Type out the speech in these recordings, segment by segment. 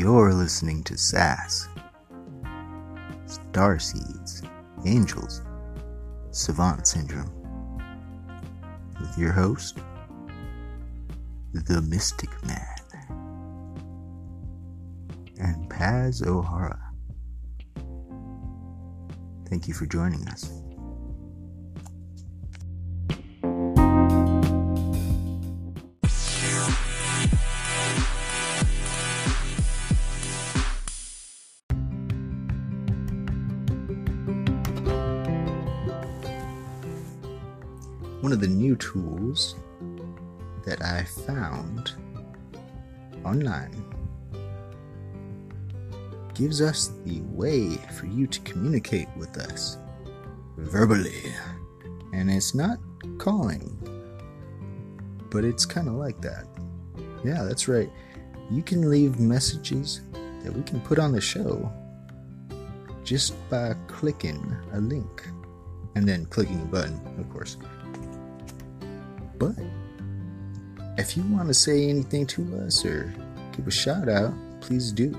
You're listening to SAS, Star Seeds, Angels, Savant Syndrome, with your host, the Mystic Man, and Paz O'Hara. Thank you for joining us. Online gives us the way for you to communicate with us verbally. And it's not calling, but it's kind of like that. Yeah, that's right. You can leave messages that we can put on the show just by clicking a link and then clicking a button, of course. But if you want to say anything to us or give a shout out, please do.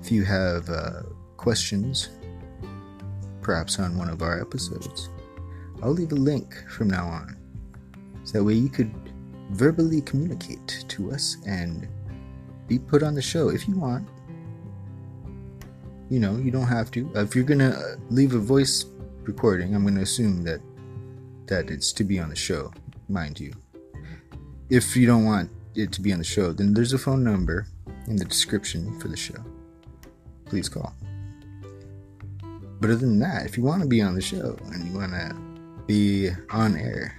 If you have uh, questions, perhaps on one of our episodes, I'll leave a link from now on. So that way you could verbally communicate to us and be put on the show if you want. You know, you don't have to. If you're gonna leave a voice recording, I'm gonna assume that that it's to be on the show, mind you. If you don't want it to be on the show, then there's a phone number in the description for the show. Please call. But other than that, if you want to be on the show and you want to be on air,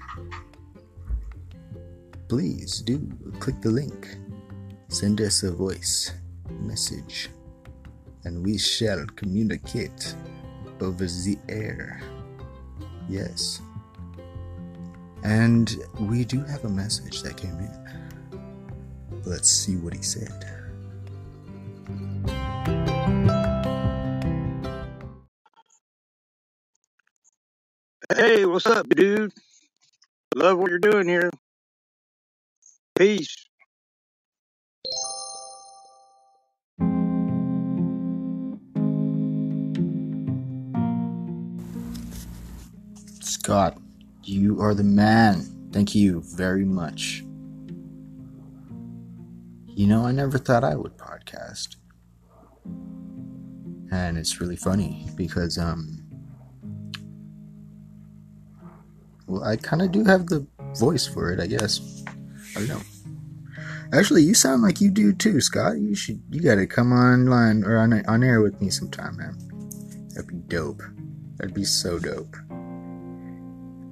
please do click the link. Send us a voice message and we shall communicate over the air. Yes. And we do have a message that came in. Let's see what he said. Hey, what's up, dude? Love what you're doing here. Peace. Scott, you are the man. Thank you very much. You know, I never thought I would podcast. And it's really funny because, um, well, I kind of do have the voice for it, I guess. I don't know. Actually, you sound like you do too, Scott. You should, you gotta come online or on, on air with me sometime, man. That'd be dope. That'd be so dope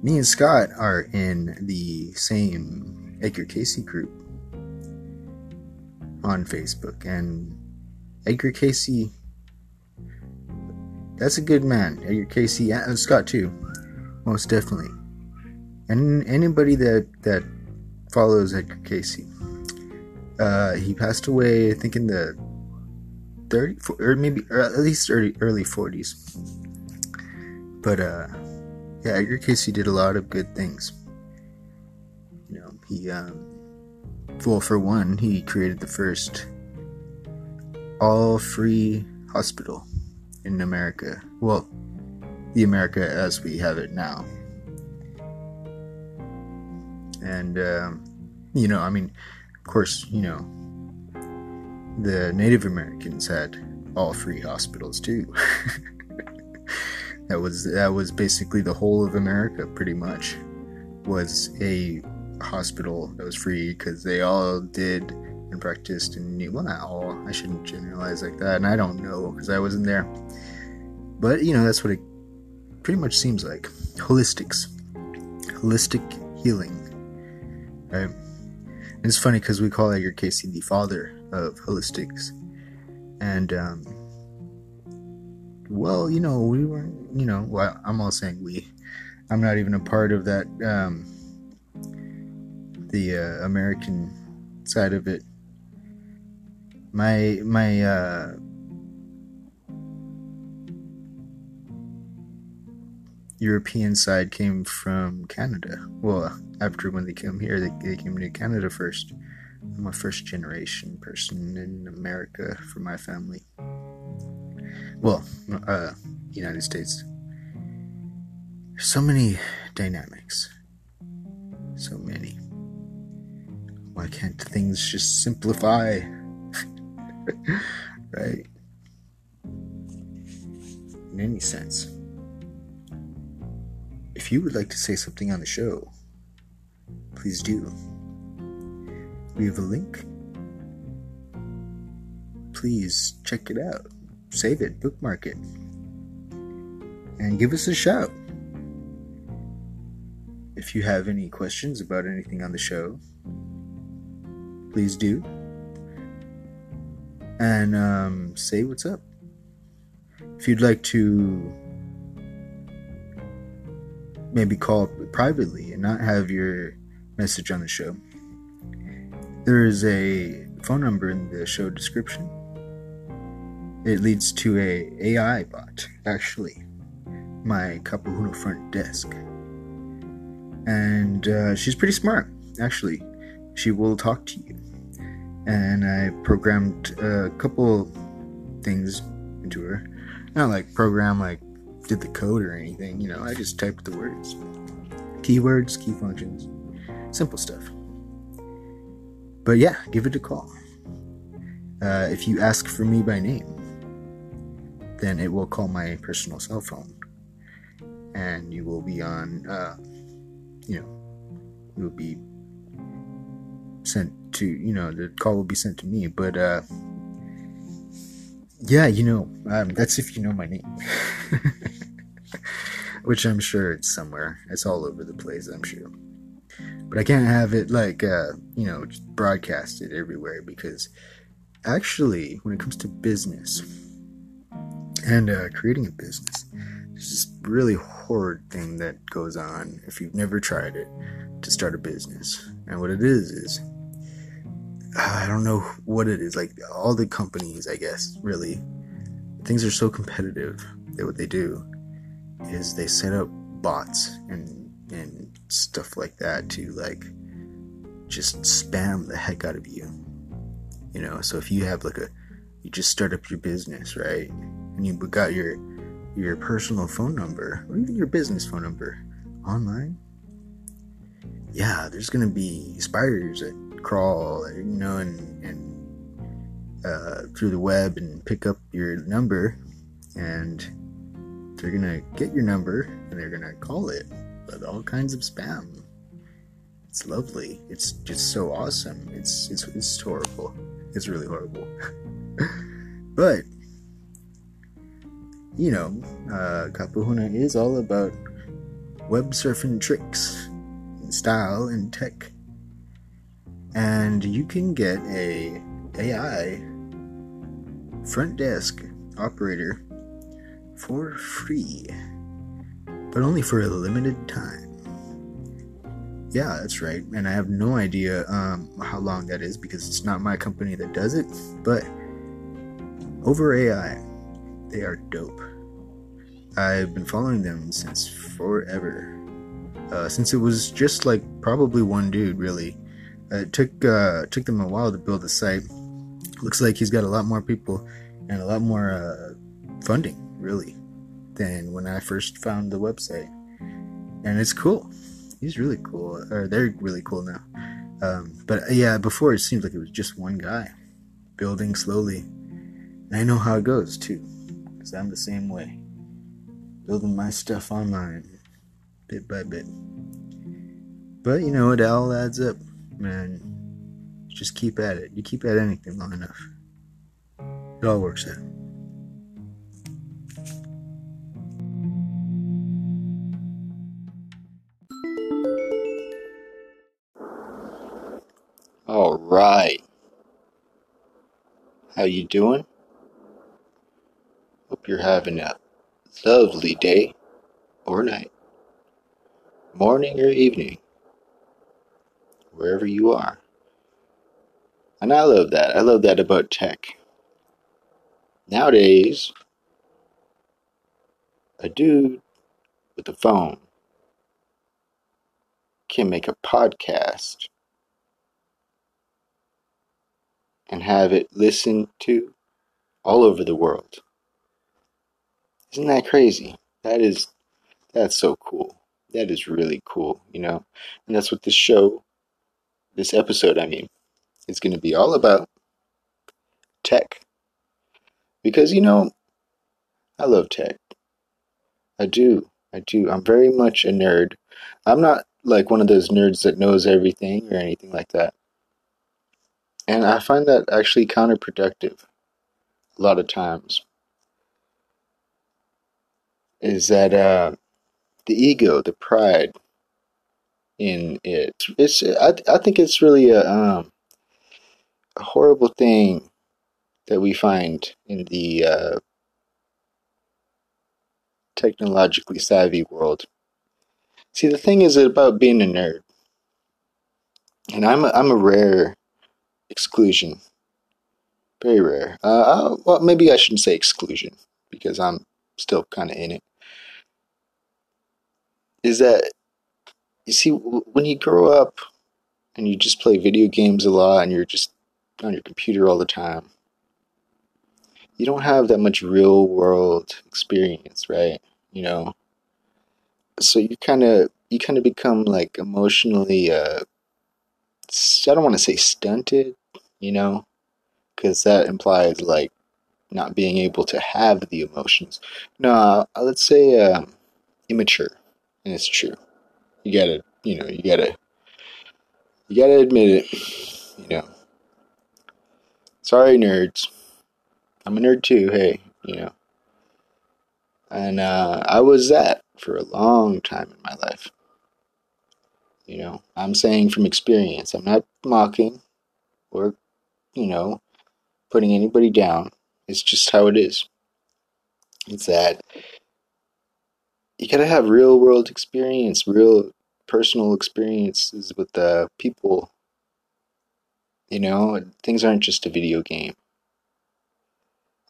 me and Scott are in the same Edgar Cayce group on Facebook, and Edgar Cayce, that's a good man. Edgar Cayce, and Scott too, most definitely. And anybody that that follows Edgar Cayce, uh, he passed away, I think in the 30 or maybe or at least early early 40s. But uh yeah, Edgar Cayce did a lot of good things. You know, he, um, well, for one, he created the first all free hospital in America. Well, the America as we have it now. And, um, you know, I mean, of course, you know, the Native Americans had all free hospitals too. that was that was basically the whole of America pretty much was a hospital that was free because they all did and practiced and knew well not all I shouldn't generalize like that and I don't know because I wasn't there. But you know that's what it pretty much seems like. Holistics. Holistic healing. Right? And it's funny because we call Edgar Cayce the father of holistics. And um well, you know, we were, you know, well, I'm all saying we. I'm not even a part of that, um, the uh, American side of it. My my uh, European side came from Canada. Well, after when they came here, they, they came to Canada first. I'm a first generation person in America for my family. Well, uh, United States. So many dynamics. So many. Why can't things just simplify? right? In any sense. If you would like to say something on the show, please do. We have a link. Please check it out. Save it, bookmark it, and give us a shout. If you have any questions about anything on the show, please do. And um, say what's up. If you'd like to maybe call privately and not have your message on the show, there is a phone number in the show description. It leads to a AI bot, actually, my Kapahuna front desk, and uh, she's pretty smart. Actually, she will talk to you, and I programmed a couple things into her. Not like program like did the code or anything, you know. I just typed the words, keywords, key functions, simple stuff. But yeah, give it a call. Uh, if you ask for me by name, then it will call my personal cell phone, and you will be on. Uh, you know, you will be sent to. You know, the call will be sent to me. But uh, yeah, you know, um, that's if you know my name. Which I'm sure it's somewhere. It's all over the place, I'm sure but I can't have it like uh, you know broadcasted everywhere because actually, when it comes to business and uh, creating a business. It's this really horrid thing that goes on if you've never tried it to start a business. And what it is is I don't know what it is. Like all the companies, I guess, really, things are so competitive that what they do is they set up bots and and stuff like that to like just spam the heck out of you. You know, so if you have like a you just start up your business, right? You got your your personal phone number or even your business phone number online. Yeah, there's gonna be spiders that crawl, you know, and and uh, through the web and pick up your number, and they're gonna get your number and they're gonna call it but all kinds of spam. It's lovely. It's just so awesome. It's it's it's horrible. It's really horrible. but you know, uh, Kapahuna is all about web surfing tricks, and style, and tech. And you can get a AI front desk operator for free but only for a limited time. Yeah, that's right. And I have no idea um, how long that is because it's not my company that does it. But over AI, they are dope. I've been following them since forever. Uh, since it was just like probably one dude, really. Uh, it took uh, took them a while to build the site. Looks like he's got a lot more people and a lot more uh, funding, really than when I first found the website. And it's cool. He's really cool, or they're really cool now. Um, but uh, yeah, before it seemed like it was just one guy building slowly. And I know how it goes too, because I'm the same way. Building my stuff online, bit by bit. But you know, it all adds up, man. Just keep at it. You keep at anything long enough, it all works out. All right. How you doing? Hope you're having a lovely day or night, morning or evening, wherever you are. And I love that. I love that about tech. Nowadays, a dude with a phone can make a podcast and have it listened to all over the world. Isn't that crazy? That is that's so cool. That is really cool, you know. And that's what this show this episode, I mean, is going to be all about tech. Because you know, I love tech. I do. I do. I'm very much a nerd. I'm not like one of those nerds that knows everything or anything like that. And I find that actually counterproductive a lot of times. Is that uh, the ego, the pride in it? It's I, I think it's really a um, a horrible thing that we find in the uh, technologically savvy world. See, the thing is about being a nerd, and I'm a, I'm a rare exclusion, very rare. Uh, well, maybe I shouldn't say exclusion because I'm still kind of in it. Is that you see when you grow up and you just play video games a lot and you're just on your computer all the time, you don't have that much real world experience, right? You know, so you kind of you kind of become like emotionally uh I don't want to say stunted, you know, because that implies like not being able to have the emotions. No, let's say uh, immature, and it's true. You gotta, you know, you gotta, you gotta admit it. You know, sorry, nerds. I'm a nerd too. Hey, you know, and uh, I was that for a long time in my life. You know, I'm saying from experience. I'm not mocking or, you know, putting anybody down. It's just how it is. It's that you gotta have real world experience, real personal experiences with the people. You know, things aren't just a video game.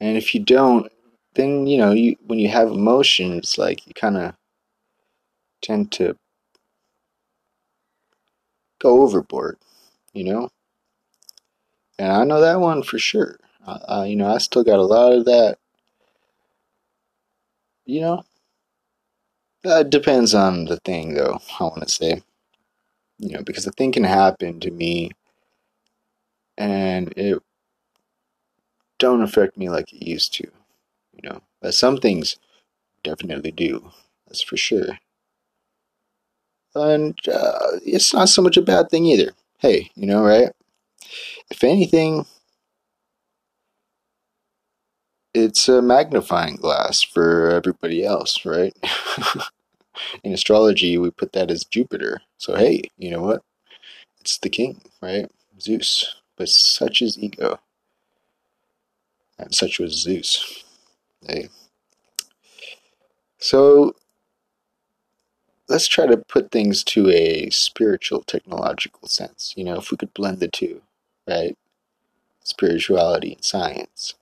And if you don't, then you know, you when you have emotions, like you kind of tend to go overboard, you know. And I know that one for sure. Uh, you know, I still got a lot of that. You know, it depends on the thing, though. I want to say, you know, because the thing can happen to me, and it don't affect me like it used to. You know, but some things definitely do. That's for sure. And uh, it's not so much a bad thing either. Hey, you know, right? If anything, it's a magnifying glass for everybody else, right? In astrology, we put that as Jupiter. So, hey, you know what? It's the king, right? Zeus. But such is ego. And such was Zeus. Hey. So, let's try to put things to a spiritual technological sense. You know, if we could blend the two, right? Spirituality and science.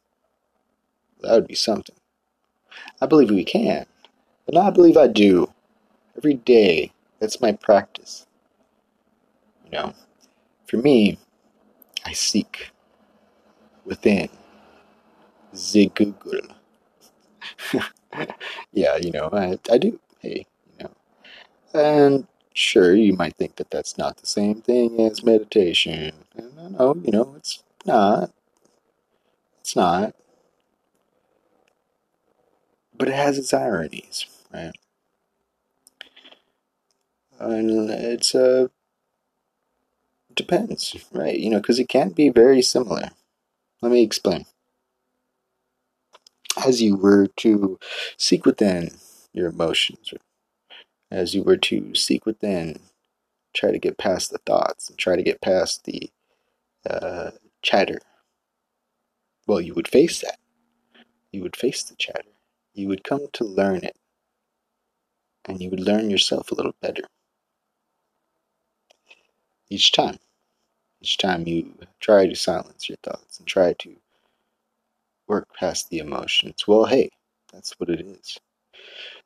That would be something. I believe we can. But I believe I do. Every day. That's my practice. You know, for me, I seek within the Google. yeah, you know, I, I do. Hey, you know. and sure, you might think that that's not the same thing as meditation. And no, you know, it's not. It's not. But it has its ironies, right? And it's a. Uh, depends, right? You know, because it can be very similar. Let me explain. As you were to seek within your emotions, as you were to seek within, try to get past the thoughts and try to get past the uh, chatter. Well, you would face that. You would face the chatter. You would come to learn it. And you would learn yourself a little better. Each time. Each time you try to silence your thoughts and try to work past the emotions. Well, hey, that's what it is.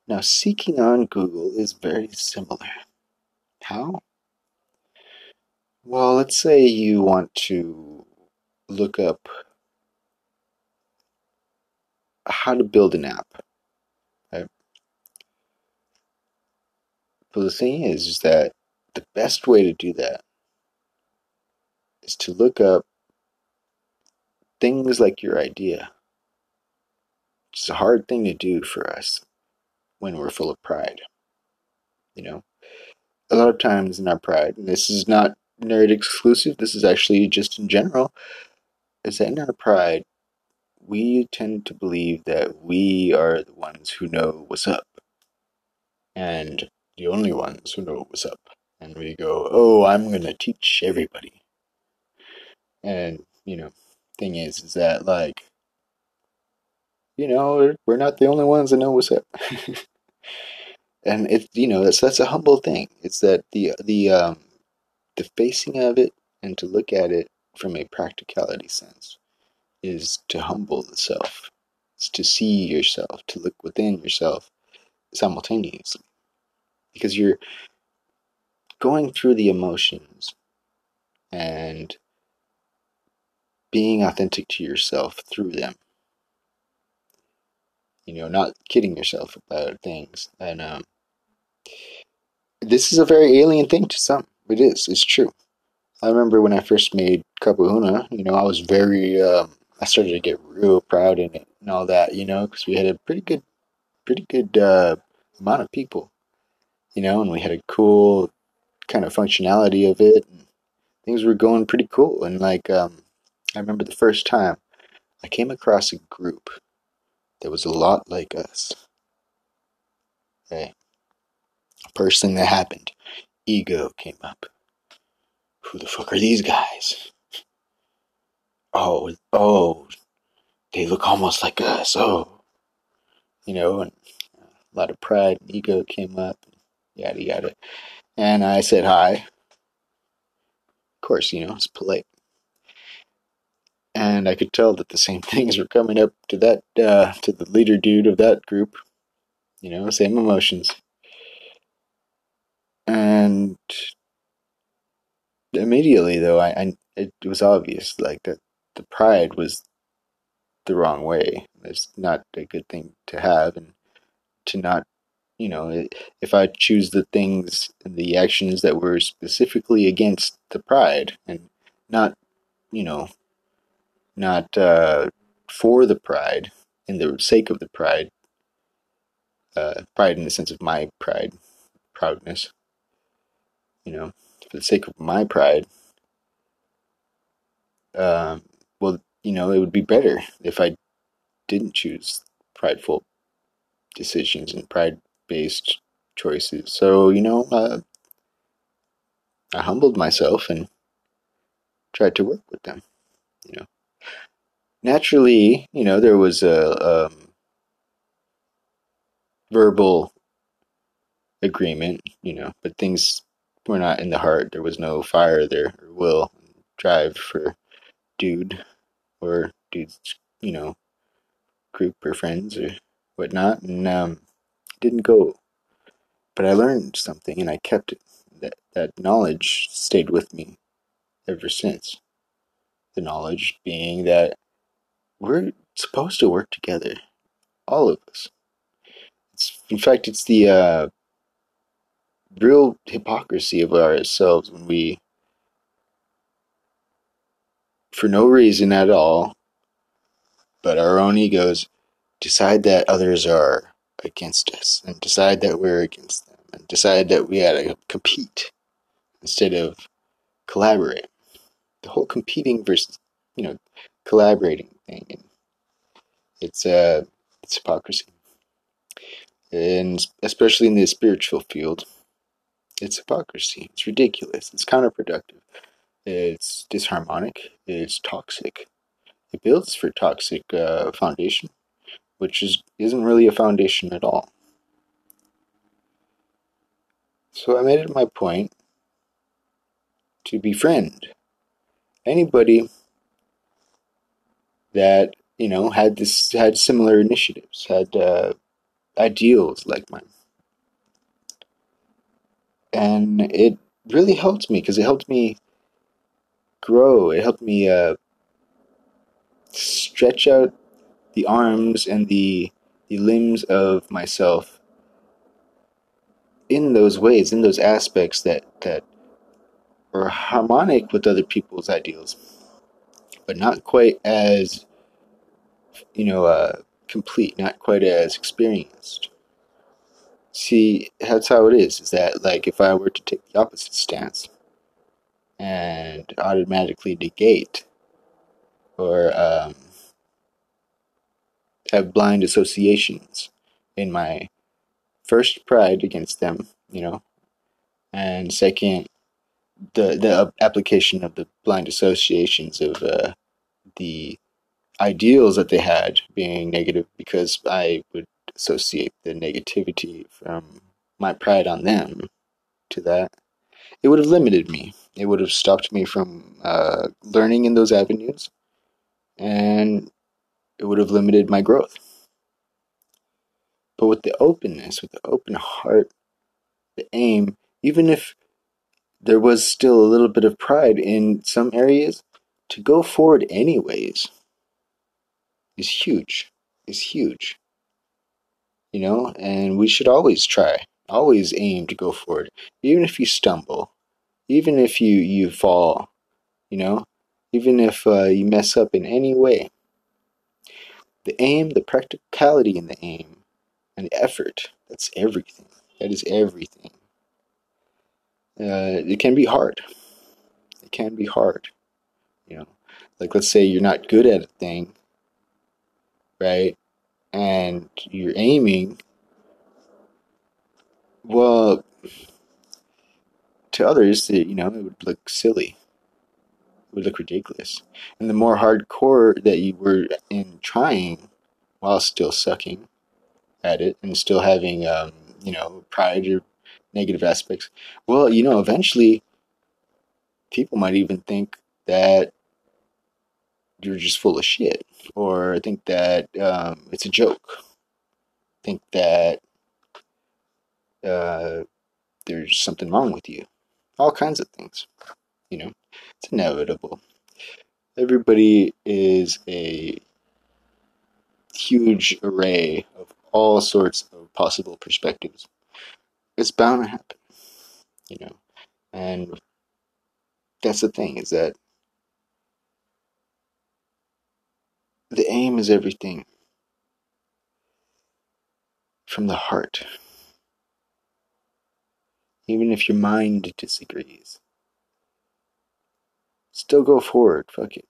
Now, seeking on Google is very similar. How? Well, let's say you want to look up how to build an app. Right? But the thing is, is that the best way to do that is to look up things like your idea. It's a hard thing to do for us when we're full of pride. You know, a lot of times in our pride, and this is not nerd exclusive, this is actually just in general, is that in our pride, we tend to believe that we are the ones who know what's up and the only ones who know what's up. And we go, oh, I'm going to teach everybody. And, you know, thing is, is that like, you know, we're not the only ones that know what's up. and it's, you know, that's, that's a humble thing. It's that the, the, um, the facing of it and to look at it from a practicality sense is to humble the self. It's to see yourself, to look within yourself simultaneously. Because you're going through the emotions and being authentic to yourself through them. You know, not kidding yourself about things. And um, this is a very alien thing to some. It is. It's true. I remember when I first made Kapahuna, you know, I was very, um, I started to get real proud in it and all that, you know, because we had a pretty good, pretty good uh, amount of people, you know, and we had a cool kind of functionality of it. And things were going pretty cool. And like, um, I remember the first time I came across a group that was a lot like us. Okay. First thing that happened, ego came up. Who the fuck are these guys? Oh, oh, they look almost like us. Oh, you know, and a lot of pride and ego came up, yada yada. And I said hi. Of course, you know, it's polite. And I could tell that the same things were coming up to that, uh, to the leader dude of that group. You know, same emotions. And immediately, though, I, I it was obvious, like that the pride was the wrong way. It's not a good thing to have, and to not, you know, if I choose the things, and the actions that were specifically against the pride, and not, you know, not uh, for the pride, in the sake of the pride, uh, pride in the sense of my pride, proudness, you know, for the sake of my pride, um, well, you know, it would be better if I didn't choose prideful decisions and pride based choices. So, you know, uh, I humbled myself and tried to work with them, you know. Naturally, you know, there was a um, verbal agreement, you know, but things were not in the heart. There was no fire there or will, drive for dude or dude's, you know, group or friends or whatnot, and um, didn't go. But I learned something, and I kept it. That that knowledge stayed with me ever since. The knowledge being that we're supposed to work together, all of us. It's, in fact, it's the uh, real hypocrisy of ourselves when we for no reason at all, but our own egos decide that others are against us and decide that we're against them and decide that we to compete instead of collaborate. The whole competing versus, you know, collaborating thing. It's uh it's hypocrisy. And especially in the spiritual field, it's hypocrisy. It's ridiculous. It's counterproductive. It's disharmonic. It's toxic. It builds for toxic uh, foundation, which is isn't really a foundation at all. So I made it my point to befriend anybody that you know had this had similar initiatives, had uh, ideals like mine, and it really helped me because it helped me grow. It helped me uh, stretch out the arms and the the limbs of myself in those ways, in those aspects that that are harmonic with other people's ideals, but not quite as you know uh, complete, not quite as experienced. See, that's how it is. Is that like if I were to take the opposite stance and automatically negate or um, have blind associations in my first pride against them, you know, and second the the application of the blind associations of uh, the ideals that they had being negative because I would associate the negativity from my pride on them to that. It would have limited me. It would have stopped me from uh, learning in those avenues, and it would have limited my growth. But with the openness, with the open heart, the aim, even if there was still a little bit of pride in some areas, to go forward anyways is huge. Is huge. You know, and we should always try, always aim to go forward, even if you stumble, even if you you fall, you know, even if uh, you mess up in any way. The aim, the practicality in the aim, and effort. That's everything. That is everything. Uh, it can be hard. It can be hard. You know, like let's say you're not good at a thing, right? And you're aiming. Well, to others, you know, it would look silly. It would look ridiculous. And the more hardcore that you were in trying while still sucking at it and still having, um, you know, pride or negative aspects, well, you know, eventually people might even think that you're just full of shit or think that um, it's a joke. Think that uh, there's something wrong with you. All kinds of things. You know, it's inevitable. Everybody is a huge array of all sorts of possible perspectives. It's bound to happen, you know. And that's the thing is that the aim is everything from the heart. Even if your mind disagrees, still go forward. Fuck it.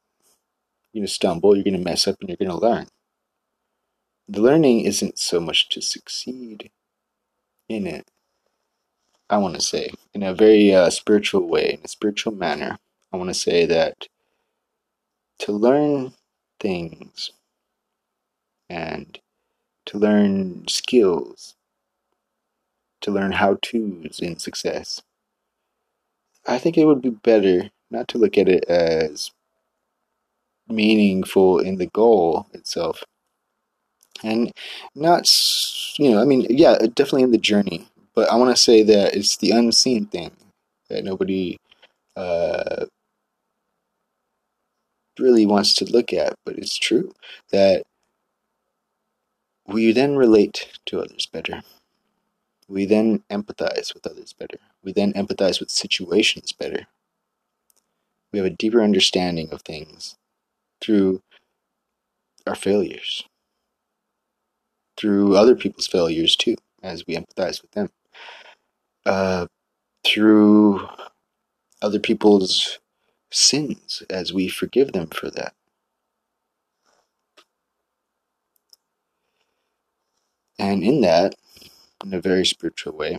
You're going to stumble, you're going to mess up, and you're going to learn. The learning isn't so much to succeed in it, I want to say, in a very uh, spiritual way, in a spiritual manner. I want to say that to learn things and to learn skills, to learn how to's in success. I think it would be better not to look at it as meaningful in the goal itself. And not, you know, I mean, yeah, definitely in the journey, but I want to say that it's the unseen thing that nobody uh, really wants to look at, but it's true that we then relate to others better. We then empathize with others better. We then empathize with situations better. We have a deeper understanding of things through our failures, through other people's failures too, as we empathize with them, uh, through other people's sins as we forgive them for that. And in that, in a very spiritual way,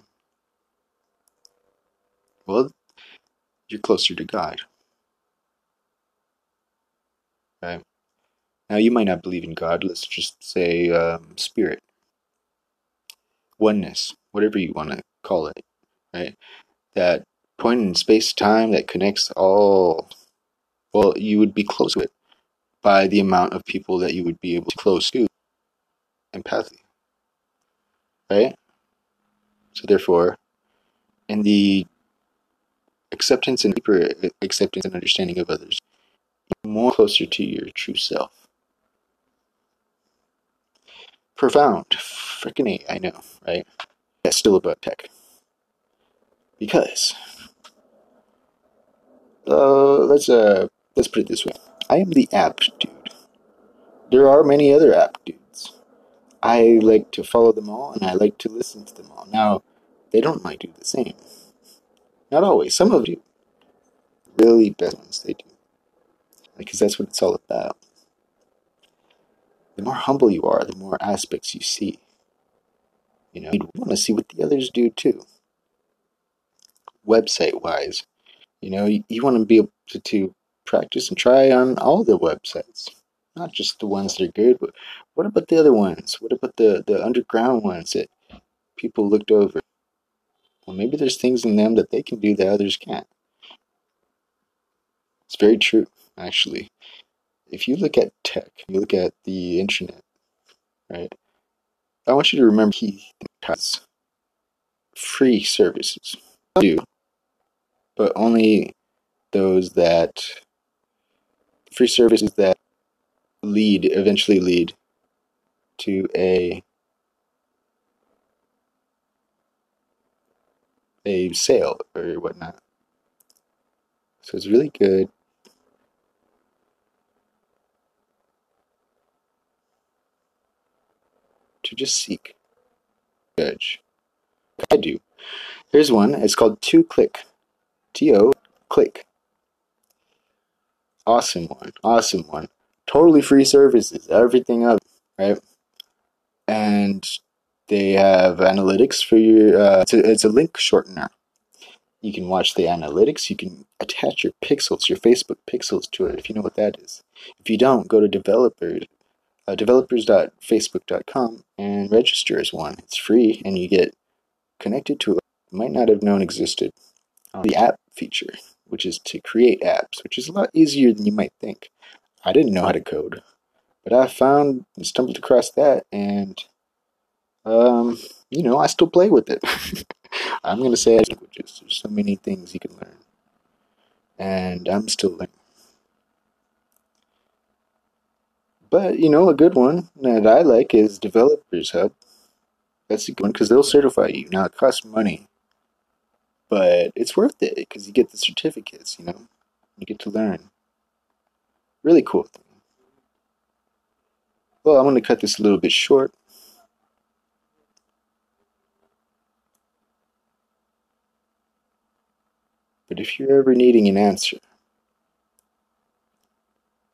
well, you're closer to God. Right? Now, you might not believe in God. Let's just say um, spirit, oneness, whatever you want to call it. Right? That point in space time that connects all, well, you would be close to it by the amount of people that you would be able to close to empathy. Right? So therefore, in the acceptance and deeper acceptance and understanding of others, more closer to your true self. Profound. Freaking A, I know, right? That's still about tech. Because uh, let's uh let's put it this way. I am the app, dude. There are many other app dudes I like to follow them all and I like to listen to them all. Now, they don't like do the same. Not always. Some of you really best ones they do. Because that's what it's all about. The more humble you are, the more aspects you see. You know, you want to see what the others do too. Website wise, you know, you, you want to be able to, to practice and try on all the websites, not just the ones that are good, but what about the other ones? What about the, the underground ones that people looked over? Well, maybe there's things in them that they can do that others can't. It's very true, actually. If you look at tech, you look at the internet, right? I want you to remember he has free services. Do, but only those that free services that lead eventually lead to a a sale or whatnot. So it's really good. To just seek, judge. I do. Here's one. It's called Two Click. T O Click. Awesome one. Awesome one. Totally free services. Everything up, right? And they have analytics for your. Uh, it's, a, it's a link shortener. You can watch the analytics. You can attach your pixels, your Facebook pixels to it if you know what that is. If you don't, go to developers, uh, developers.facebook.com and register as one. It's free and you get connected to it. You might not have known existed. the app feature, which is to create apps, which is a lot easier than you might think. I didn't know how to code, but I found and stumbled across that and um, you know, I still play with it. I'm gonna say languages. There's so many things you can learn, and I'm still learning. But you know, a good one that I like is Developers Hub. That's a good one because they'll certify you. Now it costs money, but it's worth it because you get the certificates. You know, you get to learn. Really cool. Well, I'm going to cut this a little bit short. But if you're ever needing an answer,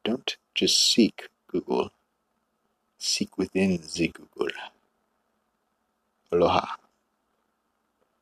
don't just seek Google, seek within the Google. Aloha.